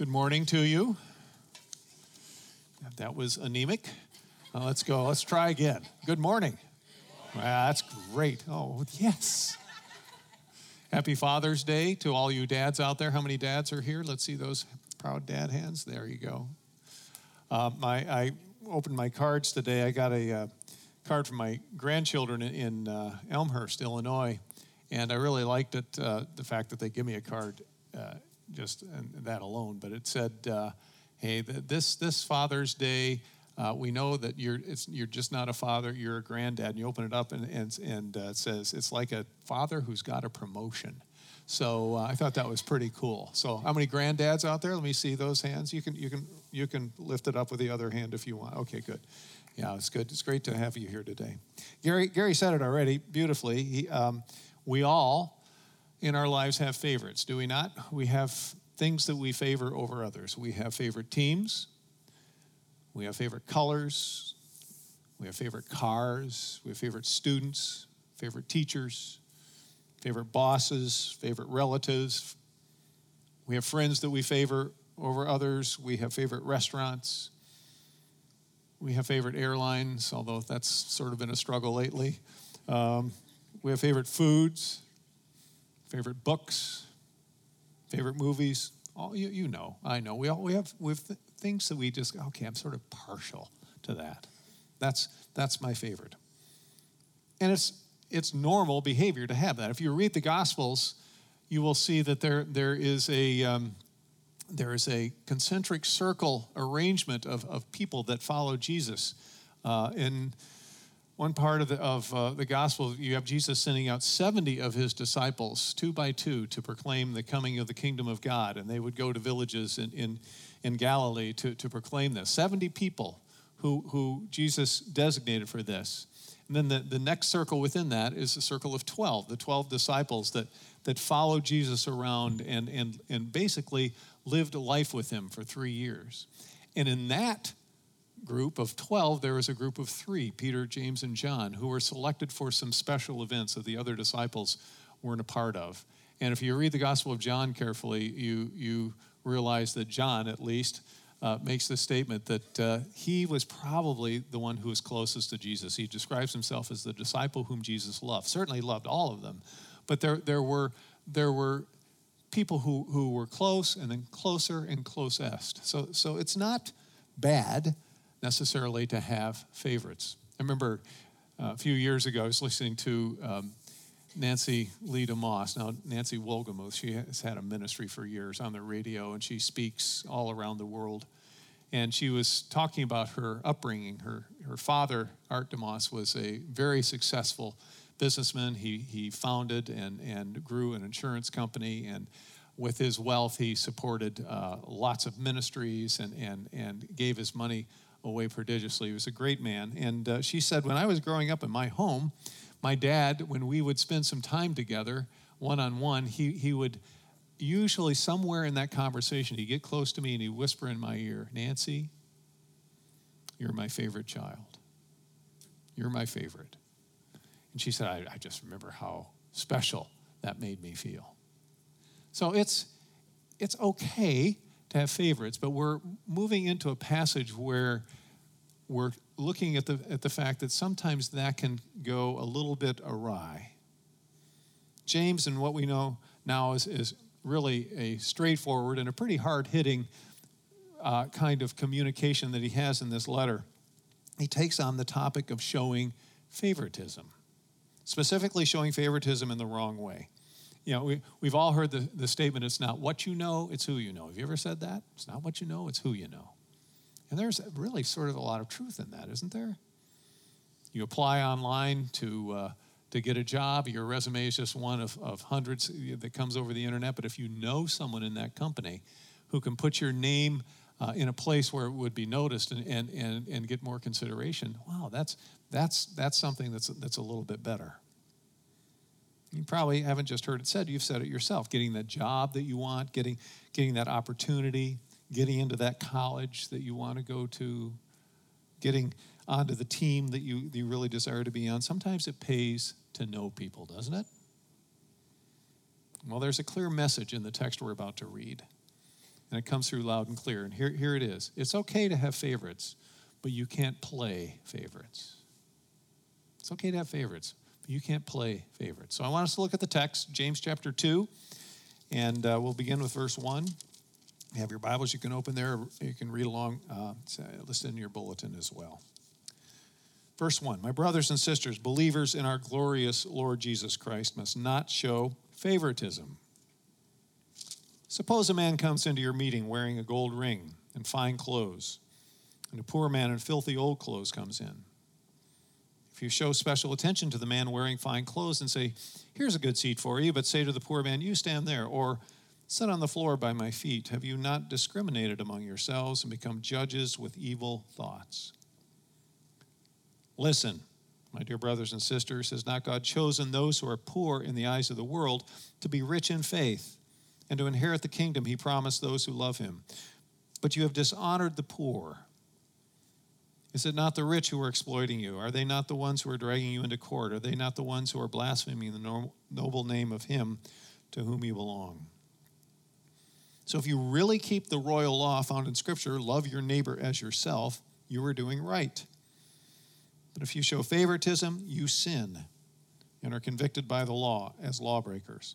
Good morning to you. That was anemic. Uh, let's go. Let's try again. Good morning. Wow, that's great. Oh, yes. Happy Father's Day to all you dads out there. How many dads are here? Let's see those proud dad hands. There you go. Uh, my, I opened my cards today. I got a uh, card from my grandchildren in uh, Elmhurst, Illinois, and I really liked it. Uh, the fact that they give me a card, just that alone. But it said, uh, "Hey, this this Father's Day." Uh, we know that you're you're just not a father; you're a granddad. And you open it up, and and, and uh, it says it's like a father who's got a promotion. So uh, I thought that was pretty cool. So how many granddads out there? Let me see those hands. You can you can you can lift it up with the other hand if you want. Okay, good. Yeah, it's good. It's great to have you here today. Gary Gary said it already beautifully. He, um, we all in our lives have favorites, do we not? We have things that we favor over others. We have favorite teams. We have favorite colors. We have favorite cars. We have favorite students, favorite teachers, favorite bosses, favorite relatives. We have friends that we favor over others. We have favorite restaurants. We have favorite airlines, although that's sort of been a struggle lately. Um, we have favorite foods, favorite books, favorite movies. All you, you know, I know. We all we have we have th- things that we just okay. I'm sort of partial to that. That's that's my favorite. And it's it's normal behavior to have that. If you read the Gospels, you will see that there there is a um, there is a concentric circle arrangement of, of people that follow Jesus. Uh, in one part of the, of uh, the gospel, you have Jesus sending out 70 of his disciples, two by two, to proclaim the coming of the kingdom of God. And they would go to villages in, in, in Galilee to, to proclaim this. 70 people who, who Jesus designated for this. And then the, the next circle within that is the circle of 12, the 12 disciples that, that followed Jesus around and, and, and basically lived a life with him for three years. And in that group of 12, there was a group of three Peter, James, and John who were selected for some special events that the other disciples weren't a part of. And if you read the Gospel of John carefully, you, you realize that John, at least, uh, makes the statement that uh, he was probably the one who was closest to Jesus. He describes himself as the disciple whom Jesus loved. Certainly loved all of them, but there, there, were, there were people who, who were close and then closer and closest. So, so it's not bad necessarily to have favorites. I remember uh, a few years ago, I was listening to um, Nancy Leigh DeMoss. Now, Nancy Wolgemuth, she has had a ministry for years on the radio, and she speaks all around the world. And she was talking about her upbringing. Her, her father, Art DeMoss, was a very successful businessman. He, he founded and, and grew an insurance company, and with his wealth, he supported uh, lots of ministries and, and, and gave his money away prodigiously. He was a great man. And uh, she said, when I was growing up in my home, my dad, when we would spend some time together, one on one, he, he would usually somewhere in that conversation, he'd get close to me and he'd whisper in my ear, Nancy, you're my favorite child. You're my favorite. And she said, I, I just remember how special that made me feel. So it's, it's okay to have favorites, but we're moving into a passage where we're looking at the, at the fact that sometimes that can go a little bit awry. James, and what we know now, is, is really a straightforward and a pretty hard hitting uh, kind of communication that he has in this letter. He takes on the topic of showing favoritism, specifically showing favoritism in the wrong way you know, we, we've all heard the, the statement, it's not what you know, it's who you know. Have you ever said that? It's not what you know, it's who you know. And there's really sort of a lot of truth in that, isn't there? You apply online to, uh, to get a job, your resume is just one of, of hundreds that comes over the internet. But if you know someone in that company who can put your name uh, in a place where it would be noticed and, and, and, and get more consideration, wow, that's, that's, that's something that's, that's a little bit better. You probably haven't just heard it said, you've said it yourself. Getting that job that you want, getting, getting that opportunity, getting into that college that you want to go to, getting onto the team that you, you really desire to be on. Sometimes it pays to know people, doesn't it? Well, there's a clear message in the text we're about to read. And it comes through loud and clear. And here, here it is it's okay to have favorites, but you can't play favorites. It's okay to have favorites, you can't play favorites. So I want us to look at the text, James chapter 2, and uh, we'll begin with verse 1. You have your Bibles, you can open there, you can read along. Uh, uh, in your bulletin as well. Verse 1 My brothers and sisters, believers in our glorious Lord Jesus Christ, must not show favoritism. Suppose a man comes into your meeting wearing a gold ring and fine clothes, and a poor man in filthy old clothes comes in. If you show special attention to the man wearing fine clothes and say, Here's a good seat for you, but say to the poor man, You stand there, or Sit on the floor by my feet, have you not discriminated among yourselves and become judges with evil thoughts? Listen, my dear brothers and sisters, has not God chosen those who are poor in the eyes of the world to be rich in faith and to inherit the kingdom he promised those who love him? But you have dishonored the poor. Is it not the rich who are exploiting you? Are they not the ones who are dragging you into court? Are they not the ones who are blaspheming the noble name of him to whom you belong? So, if you really keep the royal law found in Scripture, love your neighbor as yourself, you are doing right. But if you show favoritism, you sin and are convicted by the law as lawbreakers.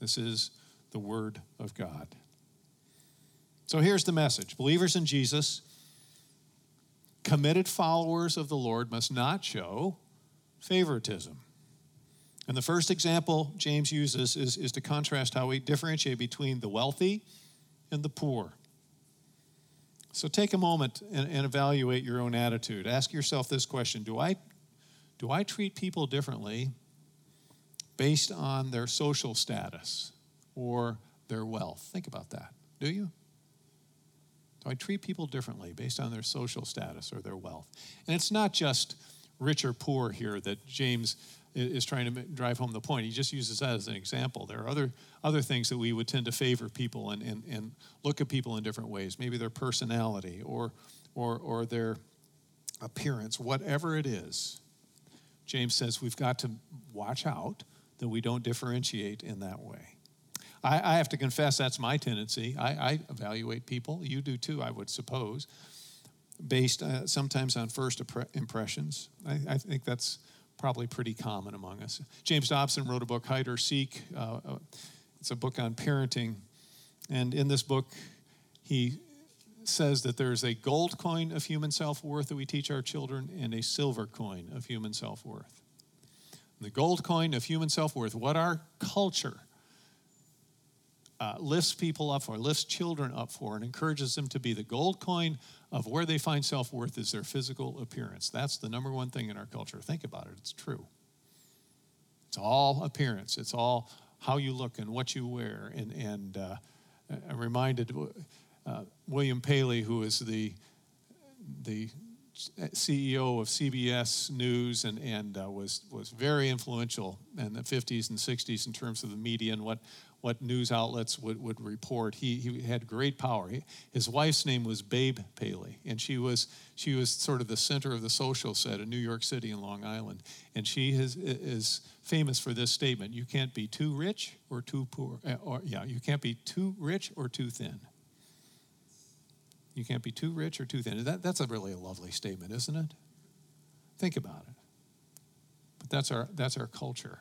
This is the Word of God. So here's the message believers in Jesus, committed followers of the Lord, must not show favoritism. And the first example James uses is, is to contrast how we differentiate between the wealthy and the poor. So take a moment and, and evaluate your own attitude. Ask yourself this question Do I, do I treat people differently based on their social status or their wealth? Think about that. Do you? Do I treat people differently based on their social status or their wealth? And it's not just rich or poor here that James is trying to drive home the point. He just uses that as an example. There are other, other things that we would tend to favor people and, and, and look at people in different ways. Maybe their personality or, or, or their appearance, whatever it is. James says we've got to watch out that we don't differentiate in that way. I, I have to confess that's my tendency. I, I, evaluate people. You do too, I would suppose, based uh, sometimes on first impressions. I, I, think that's probably pretty common among us. James Dobson wrote a book, Hide or Seek. Uh, uh, it's a book on parenting. And in this book, he says that there's a gold coin of human self worth that we teach our children and a silver coin of human self worth. The gold coin of human self worth, what our culture uh, lifts people up for, lifts children up for, and encourages them to be the gold coin of where they find self worth is their physical appearance. That's the number one thing in our culture. Think about it, it's true. It's all appearance, it's all how you look and what you wear. And, and uh, I'm reminded uh, William Paley, who is the, the CEO of CBS News and, and uh, was, was very influential in the 50s and 60s in terms of the media and what, what news outlets would, would report. He, he had great power. He, his wife's name was Babe Paley, and she was, she was sort of the center of the social set in New York City and Long Island. And she is, is famous for this statement You can't be too rich or too poor. Uh, or, yeah, you can't be too rich or too thin. You can't be too rich or too thin. That, that's a really a lovely statement, isn't it? Think about it. But that's our, that's our culture.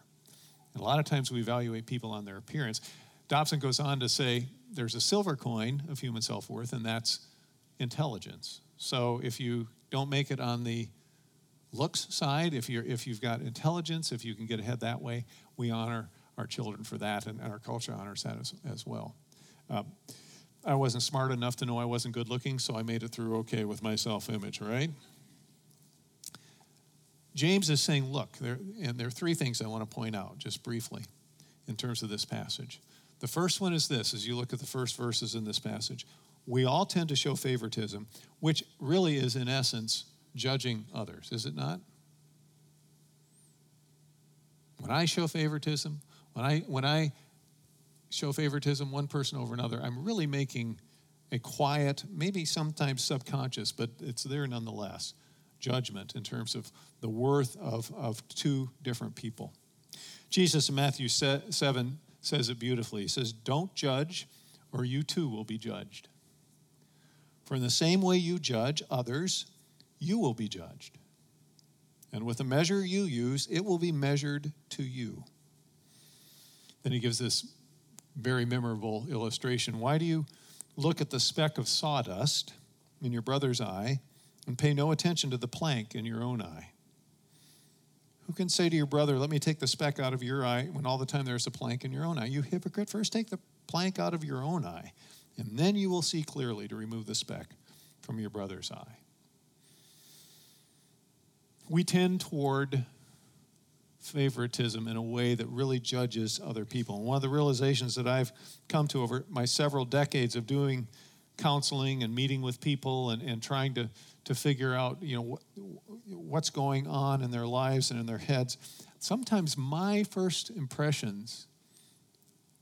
And a lot of times we evaluate people on their appearance. Dobson goes on to say there's a silver coin of human self worth, and that's intelligence. So if you don't make it on the looks side, if, you're, if you've got intelligence, if you can get ahead that way, we honor our children for that, and, and our culture honors that as, as well. Um, I wasn't smart enough to know I wasn't good looking, so I made it through okay with my self image, right? James is saying, look, there, and there are three things I want to point out just briefly in terms of this passage. The first one is this as you look at the first verses in this passage we all tend to show favoritism, which really is, in essence, judging others, is it not? When I show favoritism, when I, when I show favoritism one person over another, I'm really making a quiet, maybe sometimes subconscious, but it's there nonetheless, judgment in terms of the worth of, of two different people. Jesus in Matthew 7 says it beautifully. He says, Don't judge, or you too will be judged. For in the same way you judge others, you will be judged. And with the measure you use, it will be measured to you. Then he gives this very memorable illustration. Why do you look at the speck of sawdust in your brother's eye and pay no attention to the plank in your own eye? Who can say to your brother, Let me take the speck out of your eye, when all the time there's a plank in your own eye? You hypocrite, first take the plank out of your own eye, and then you will see clearly to remove the speck from your brother's eye. We tend toward favoritism in a way that really judges other people. And one of the realizations that I've come to over my several decades of doing counseling and meeting with people and, and trying to, to figure out, you know, what, what's going on in their lives and in their heads, sometimes my first impressions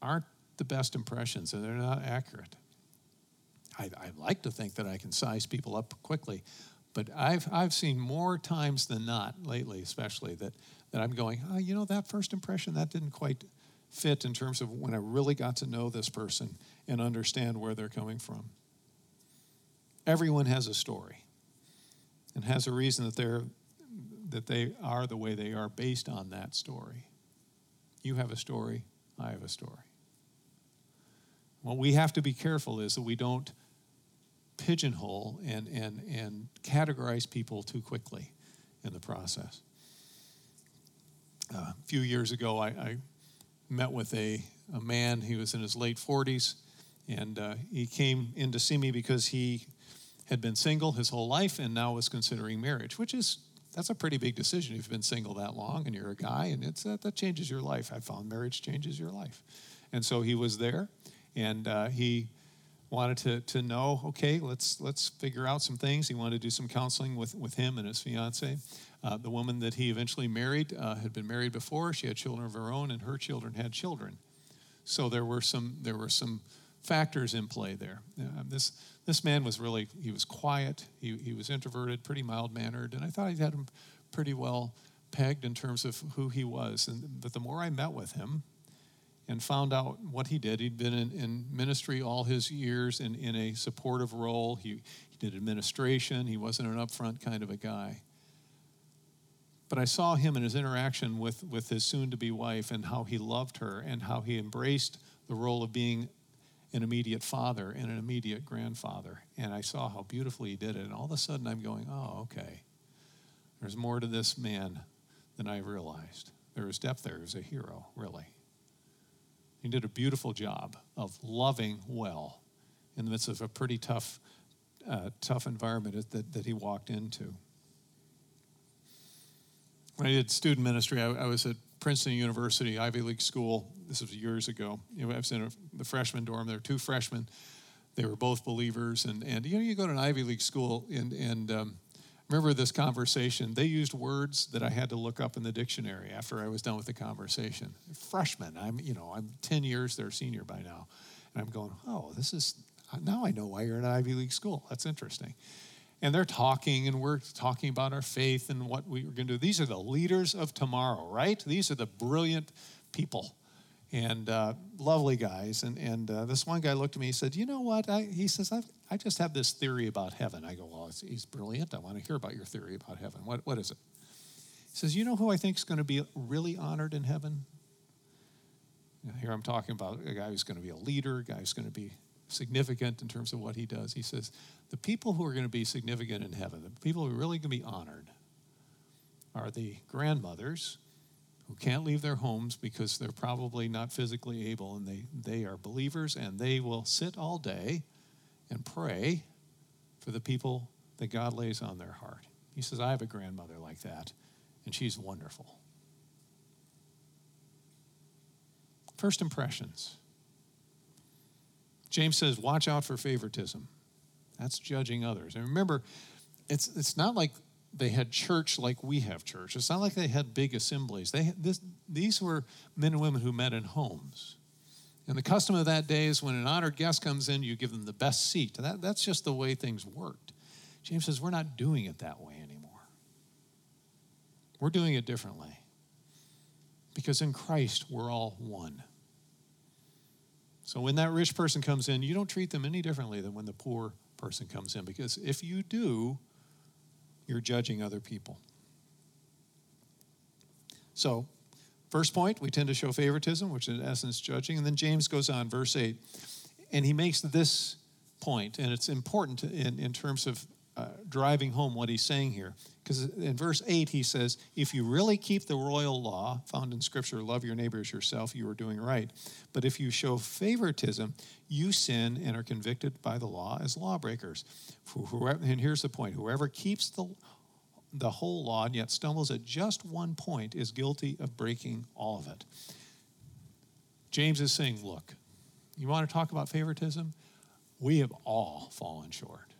aren't the best impressions and they're not accurate. I, I like to think that I can size people up quickly, but I've, I've seen more times than not lately, especially, that that I'm going, oh, you know, that first impression, that didn't quite fit in terms of when I really got to know this person and understand where they're coming from. Everyone has a story and has a reason that they're that they are the way they are based on that story. You have a story, I have a story. What we have to be careful is that we don't pigeonhole and, and, and categorize people too quickly in the process a few years ago, I, I met with a, a, man. He was in his late 40s, and uh, he came in to see me because he had been single his whole life and now was considering marriage, which is that's a pretty big decision if you've been single that long and you're a guy, and it's that, that changes your life. I found marriage changes your life, and so he was there, and uh, he wanted to, to know okay let's let's figure out some things he wanted to do some counseling with, with him and his fiance uh, the woman that he eventually married uh, had been married before. She had children of her own, and her children had children. So there were some there were some factors in play there. Uh, this this man was really he was quiet. He he was introverted, pretty mild mannered, and I thought he had him pretty well pegged in terms of who he was. And but the more I met with him, and found out what he did. He'd been in, in, ministry all his years in, in a supportive role. He, he did administration. He wasn't an upfront kind of a guy. But I saw him in his interaction with, with his soon to be wife and how he loved her and how he embraced the role of being an immediate father and an immediate grandfather. And I saw how beautifully he did it. And all of a sudden I'm going, oh, okay. There's more to this man than I realized. There is depth there. He's a hero, really. He did a beautiful job of loving well in the midst of a pretty tough, uh, tough environment that, that he walked into when I did student ministry, I, I, was at Princeton University, Ivy League school. This was years ago. You know, I was in a, the freshman dorm. There were two freshmen. They were both believers. And, and you know, you go to an Ivy League school, and, and um, remember this conversation. They used words that I had to look up in the dictionary after I was done with the conversation. Freshman, I'm, you know, I'm 10 years their senior by now. And I'm going, oh, this is, now I know why you're in an Ivy League school. That's interesting and they're talking and we're talking about our faith and what we are going to do. These are the leaders of tomorrow, right? These are the brilliant people and uh, lovely guys. And, and uh, this one guy looked at me, he said, You know what? I, he says, I've, I just have this theory about heaven. I go, Well, he's brilliant. I want to hear about your theory about heaven. What, what is it? He says, You know who I think is going to be really honored in heaven? Here I'm talking about a guy who's going to be a leader, a guy who's going to be significant in terms of what he does. He says, the people who are going to be significant in heaven, the people who are really going to be honored, are the grandmothers who can't leave their homes because they're probably not physically able and they, they are believers and they will sit all day and pray for the people that God lays on their heart. He says, I have a grandmother like that, and she's wonderful. First impressions. James says, watch out for favoritism. That's judging others. And remember, it's, it's not like they had church like we have church. It's not like they had big assemblies. They, this, these were men and women who met in homes. And the custom of that day is when an honored guest comes in, you give them the best seat. That, that's just the way things worked. James says, We're not doing it that way anymore. We're doing it differently. Because in Christ, we're all one. So when that rich person comes in, you don't treat them any differently than when the poor person comes in. Because if you do, you're judging other people. So, first point, we tend to show favoritism, which is in essence judging. And then James goes on, verse 8, and he makes this point, and it's important in, in terms of uh, driving home what he's saying here. Because in verse 8, he says, If you really keep the royal law found in Scripture, love your neighbor as yourself, you are doing right. But if you show favoritism, you sin and are convicted by the law as lawbreakers. For Whoever, and here's the point whoever keeps the, the whole law and yet stumbles at just one point is guilty of breaking all of it. James is saying, Look, you want to talk about favoritism? We have all fallen short.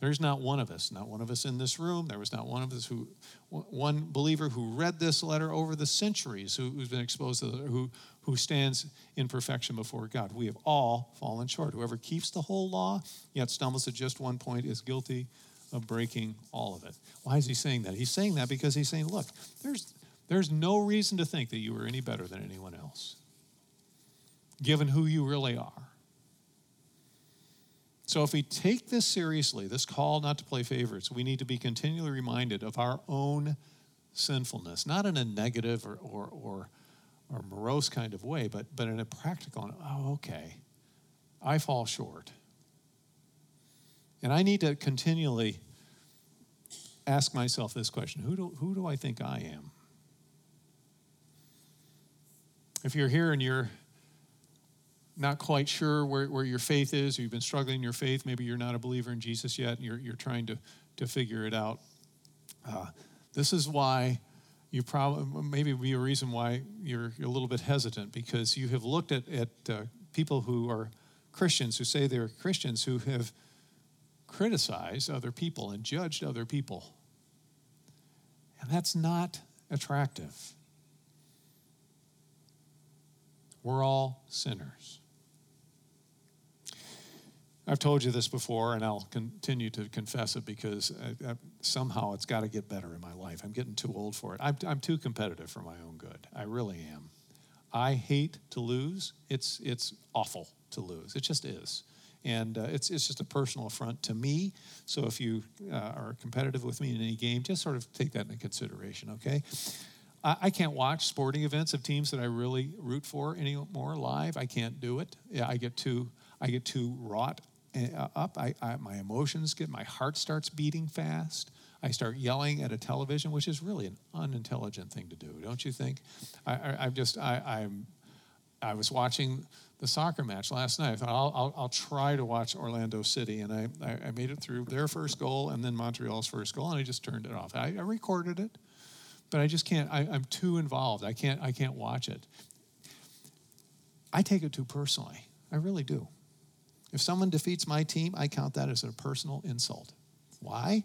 There's not one of us, not one of us in this room. There was not one of us who, one believer who read this letter over the centuries, who, has been exposed to, the, who, who stands in perfection before God. We have all fallen short. Whoever keeps the whole law, yet stumbles at just one point, is guilty of breaking all of it. Why is he saying that? He's saying that because he's saying, look, there's, there's no reason to think that you are any better than anyone else, given who you really are. So, if we take this seriously, this call not to play favorites, we need to be continually reminded of our own sinfulness, not in a negative or, or, or, or morose kind of way, but, but in a practical, oh, okay, I fall short. And I need to continually ask myself this question who do, who do I think I am? If you're here and you're not quite sure where, where your faith is, or you've been struggling in your faith, maybe you're not a believer in Jesus yet, and you're, you're trying to, to figure it out. Uh, this is why you probably, maybe be a reason why you're, you're a little bit hesitant, because you have looked at, at uh, people who are Christians, who say they're Christians, who have criticized other people and judged other people. And that's not attractive. We're all sinners. I've told you this before, and I'll continue to confess it because I, I, somehow it's got to get better in my life. I'm getting too old for it. I'm, I'm too competitive for my own good. I really am. I hate to lose. It's, it's awful to lose. It just is. And uh, it's, it's just a personal affront to me. So if you uh, are competitive with me in any game, just sort of take that into consideration, okay? I, can't watch sporting events of teams that I really root for anymore live. I can't do it. Yeah, I get too I get too wrought Uh, up. I, I, my emotions get, my heart starts beating fast. I start yelling at a television, which is really an unintelligent thing to do, don't you think? I, am just, I, I'm, I was watching the soccer match last night. I thought I'll, I'll, I'll try to watch Orlando City, and I, I, made it through their first goal and then Montreal's first goal, and I just turned it off. I, I recorded it, but I just can't. I, I'm too involved. I can't. I can't watch it. I take it too personally. I really do. If someone defeats my team, I count that as a personal insult. Why?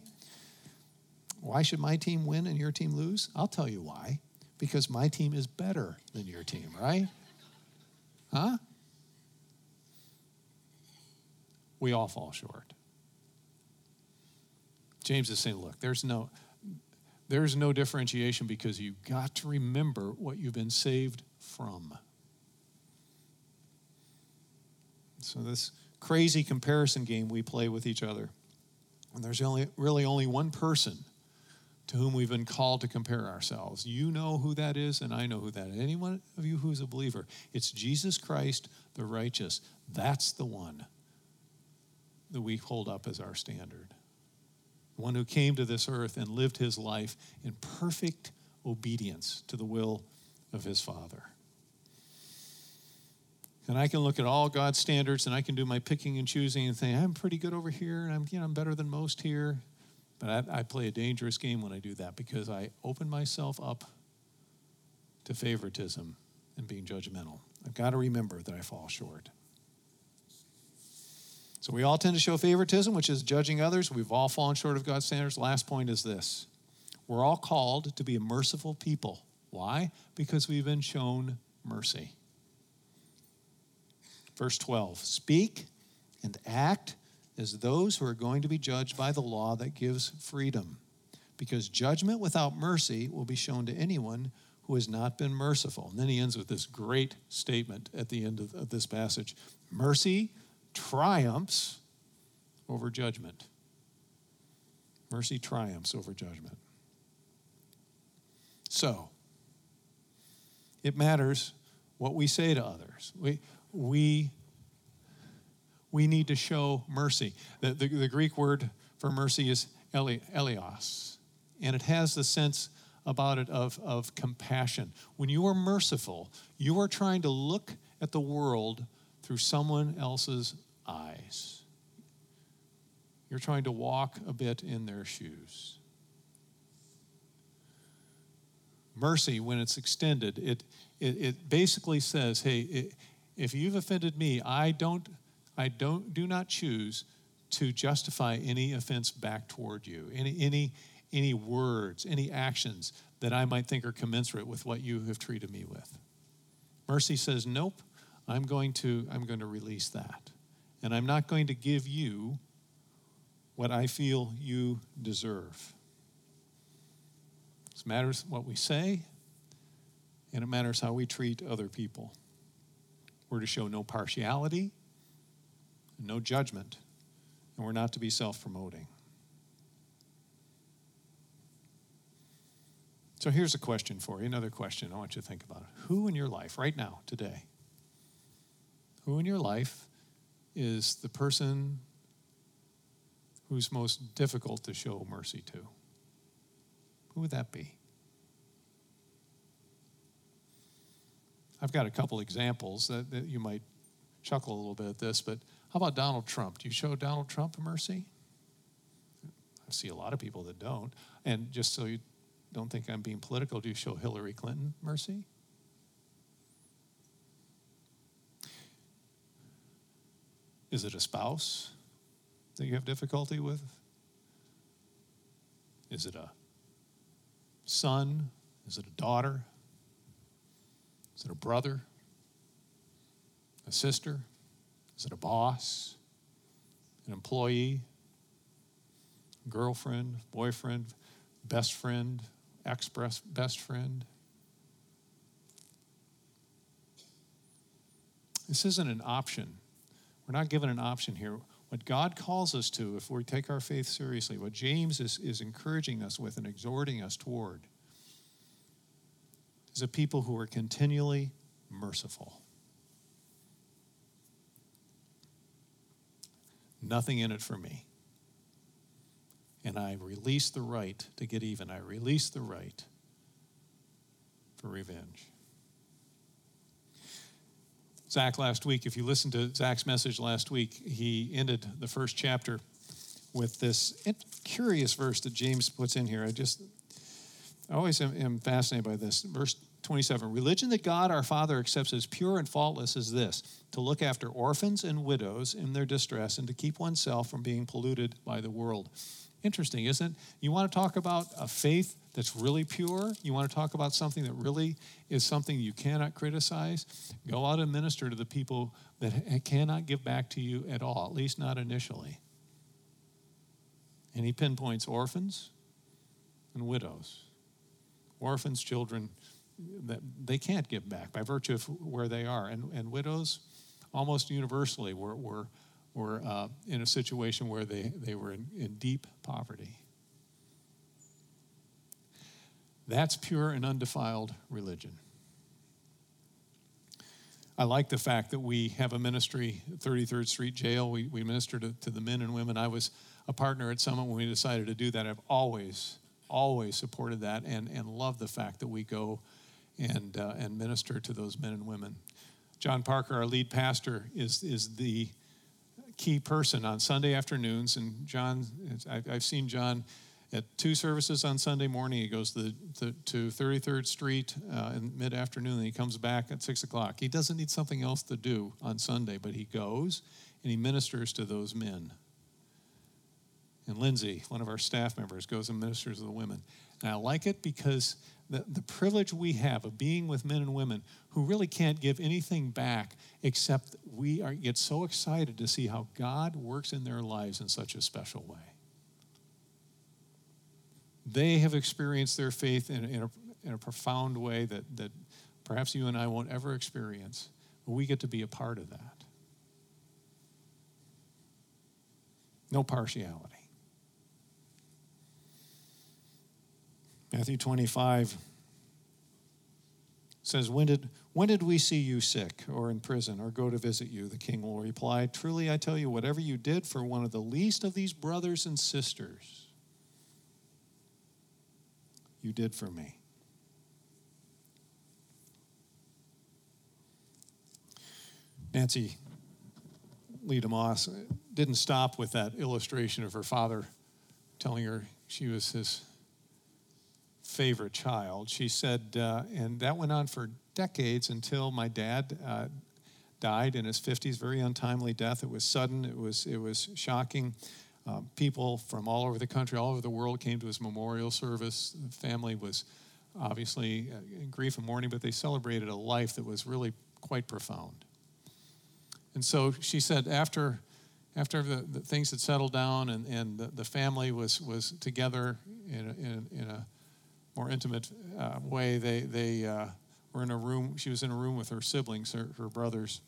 Why should my team win and your team lose? I'll tell you why. Because my team is better than your team, right? Huh? We all fall short. James is saying, look, there's no there's no differentiation because you've got to remember what you've been saved from. So this crazy comparison game we play with each other. And there's only, really only one person to whom we've been called to compare ourselves. You know who that is, and I know who that is. Anyone of you who's a believer, it's Jesus Christ, the righteous. That's the one that we hold up as our standard. One who came to this earth and lived his life in perfect obedience to the will of his Father. And I can look at all God's standards and I can do my picking and choosing and think, I'm pretty good over here and I'm, you know, I'm better than most here. But I, I play a dangerous game when I do that because I open myself up to favoritism and being judgmental. I've got to remember that I fall short. So we all tend to show favoritism, which is judging others. We've all fallen short of God's standards. Last point is this we're all called to be a merciful people. Why? Because we've been shown mercy. Verse 12 Speak and act as those who are going to be judged by the law that gives freedom, because judgment without mercy will be shown to anyone who has not been merciful. And then he ends with this great statement at the end of, of this passage Mercy triumphs over judgment. Mercy triumphs over judgment. So, it matters what we say to others. We, we, we need to show mercy. The, the, the Greek word for mercy is eleos, and it has the sense about it of, of compassion. When you are merciful, you are trying to look at the world through someone else's eyes. You're trying to walk a bit in their shoes. Mercy, when it's extended, it, it, it basically says, hey, it, if you've offended me, I don't, I don't, do not choose to justify any offense back toward you, any, any, any words, any actions that I might think are commensurate with what you have treated me with. Mercy says, nope, I'm going to, I'm going to release that. And I'm not going to give you what I feel you deserve. It matters what we say, and it matters how we treat other people. We're to show no partiality, no judgment, and we're not to be self promoting. So here's a question for you, another question I want you to think about. Who in your life, right now, today, who in your life is the person who's most difficult to show mercy to? Who would that be? I've got a couple examples that, that you might chuckle a little bit at this, but how about Donald Trump? Do you show Donald Trump mercy? I see a lot of people that don't. And just so you don't think I'm being political, do you show Hillary Clinton mercy? Is it a spouse that you have difficulty with? Is it a son? Is it a daughter? Is it a brother? A sister? Is it a boss? An employee? Girlfriend? Boyfriend? Best friend? Ex best friend? This isn't an option. We're not given an option here. What God calls us to, if we take our faith seriously, what James is, is encouraging us with and exhorting us toward, is a people who are continually merciful. Nothing in it for me. And I release the right to get even. I release the right for revenge. Zach last week, if you listened to Zach's message last week, he ended the first chapter with this curious verse that James puts in here. I just, I always am, am fascinated by this. Verse 27 Religion that God our Father accepts as pure and faultless is this to look after orphans and widows in their distress and to keep oneself from being polluted by the world. Interesting, isn't it? You want to talk about a faith that's really pure? You want to talk about something that really is something you cannot criticize? Go out and minister to the people that cannot give back to you at all, at least not initially. And he pinpoints orphans and widows. Orphans, children that they can't give back by virtue of where they are. And, and widows, almost universally, were, were, were uh, in a situation where they, they were in, in deep poverty. That's pure and undefiled religion. I like the fact that we have a ministry, 33rd Street Jail. We, we minister to, to the men and women. I was a partner at Summit when we decided to do that. I've always, always supported that and, and love the fact that we go and, uh, and minister to those men and women. John Parker, our lead pastor, is, is the key person on Sunday afternoons. And John, I've seen John at two services on Sunday morning. He goes to, the, to 33rd Street uh, in mid afternoon, and he comes back at 6 o'clock. He doesn't need something else to do on Sunday, but he goes and he ministers to those men. And Lindsay, one of our staff members, goes and ministers to the women. And I like it because the, the privilege we have of being with men and women who really can't give anything back except we are, get so excited to see how God works in their lives in such a special way. They have experienced their faith in, in, a, in a profound way that, that perhaps you and I won't ever experience, but we get to be a part of that. No partiality. Matthew 25 says, when did, when did we see you sick or in prison or go to visit you? The king will reply, Truly I tell you, whatever you did for one of the least of these brothers and sisters, you did for me. Nancy Leigh DeMoss didn't stop with that illustration of her father telling her she was his favorite child. She said, uh, and that went on for decades until my dad uh, died in his 50s, very untimely death. It was sudden, it was, it was shocking. Um, people from all over the country, all over the world came to his memorial service. The family was obviously uh, in grief and mourning, but they celebrated a life that was really quite profound. And so she said, after, after the, the things had settled down and, and the, the family was, was together in a, in, in a more intimate uh, way, they, they uh, were in a room, she was in a room with her siblings, her, her brothers.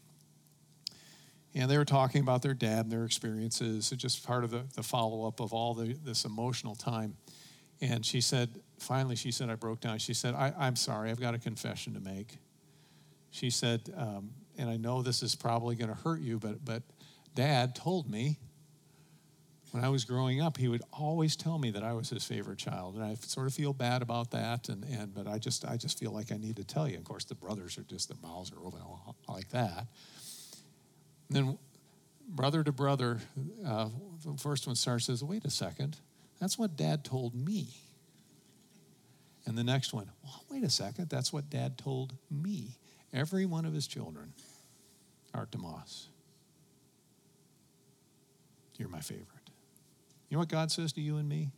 And they were talking about their dad and their experiences, so just part of the, the follow up of all the, this emotional time. And she said, finally, she said, I broke down. She said, I, am sorry, I've got a confession to make. She said, um, and I know this is probably going to hurt you, but, but dad told me when I was growing up, he would always tell me that I was his favorite child, and I sort of feel bad about that. And, and but I just I just feel like I need to tell you. Of course, the brothers are just the mouths are open like that. And then brother to brother, uh, the first one starts says, "Wait a second, that's what Dad told me." And the next one, well, wait a second, that's what Dad told me. Every one of his children are Tomas. You're my favorite. You know what God says to you and me?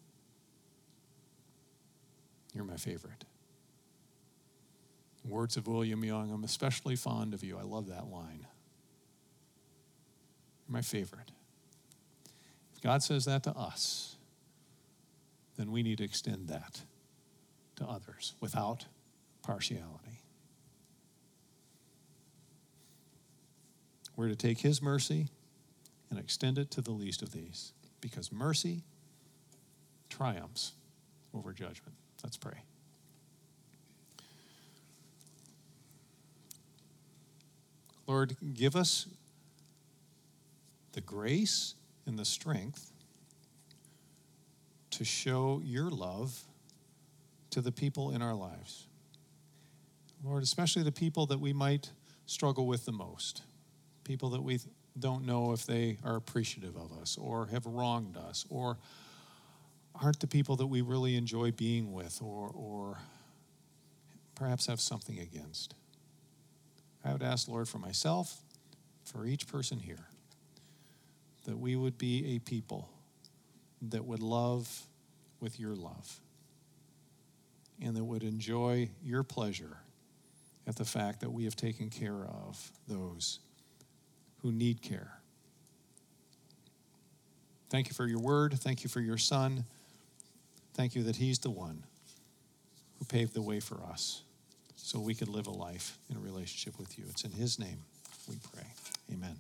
You're my favorite. Words of William Young, I'm especially fond of you. I love that line. You're my favorite. If God says that to us, then we need to extend that to others without partiality. We're to take His mercy and extend it to the least of these because mercy triumphs over judgment. Let's pray. Lord, give us the grace and the strength to show your love to the people in our lives. Lord, especially the people that we might struggle with the most, people that we don't know if they are appreciative of us or have wronged us or aren't the people that we really enjoy being with or, or perhaps have something against. I would ask, Lord, for myself, for each person here, that we would be a people that would love with your love and that would enjoy your pleasure at the fact that we have taken care of those who need care. Thank you for your word. Thank you for your son. Thank you that he's the one who paved the way for us so we could live a life in relationship with you. It's in his name we pray. Amen.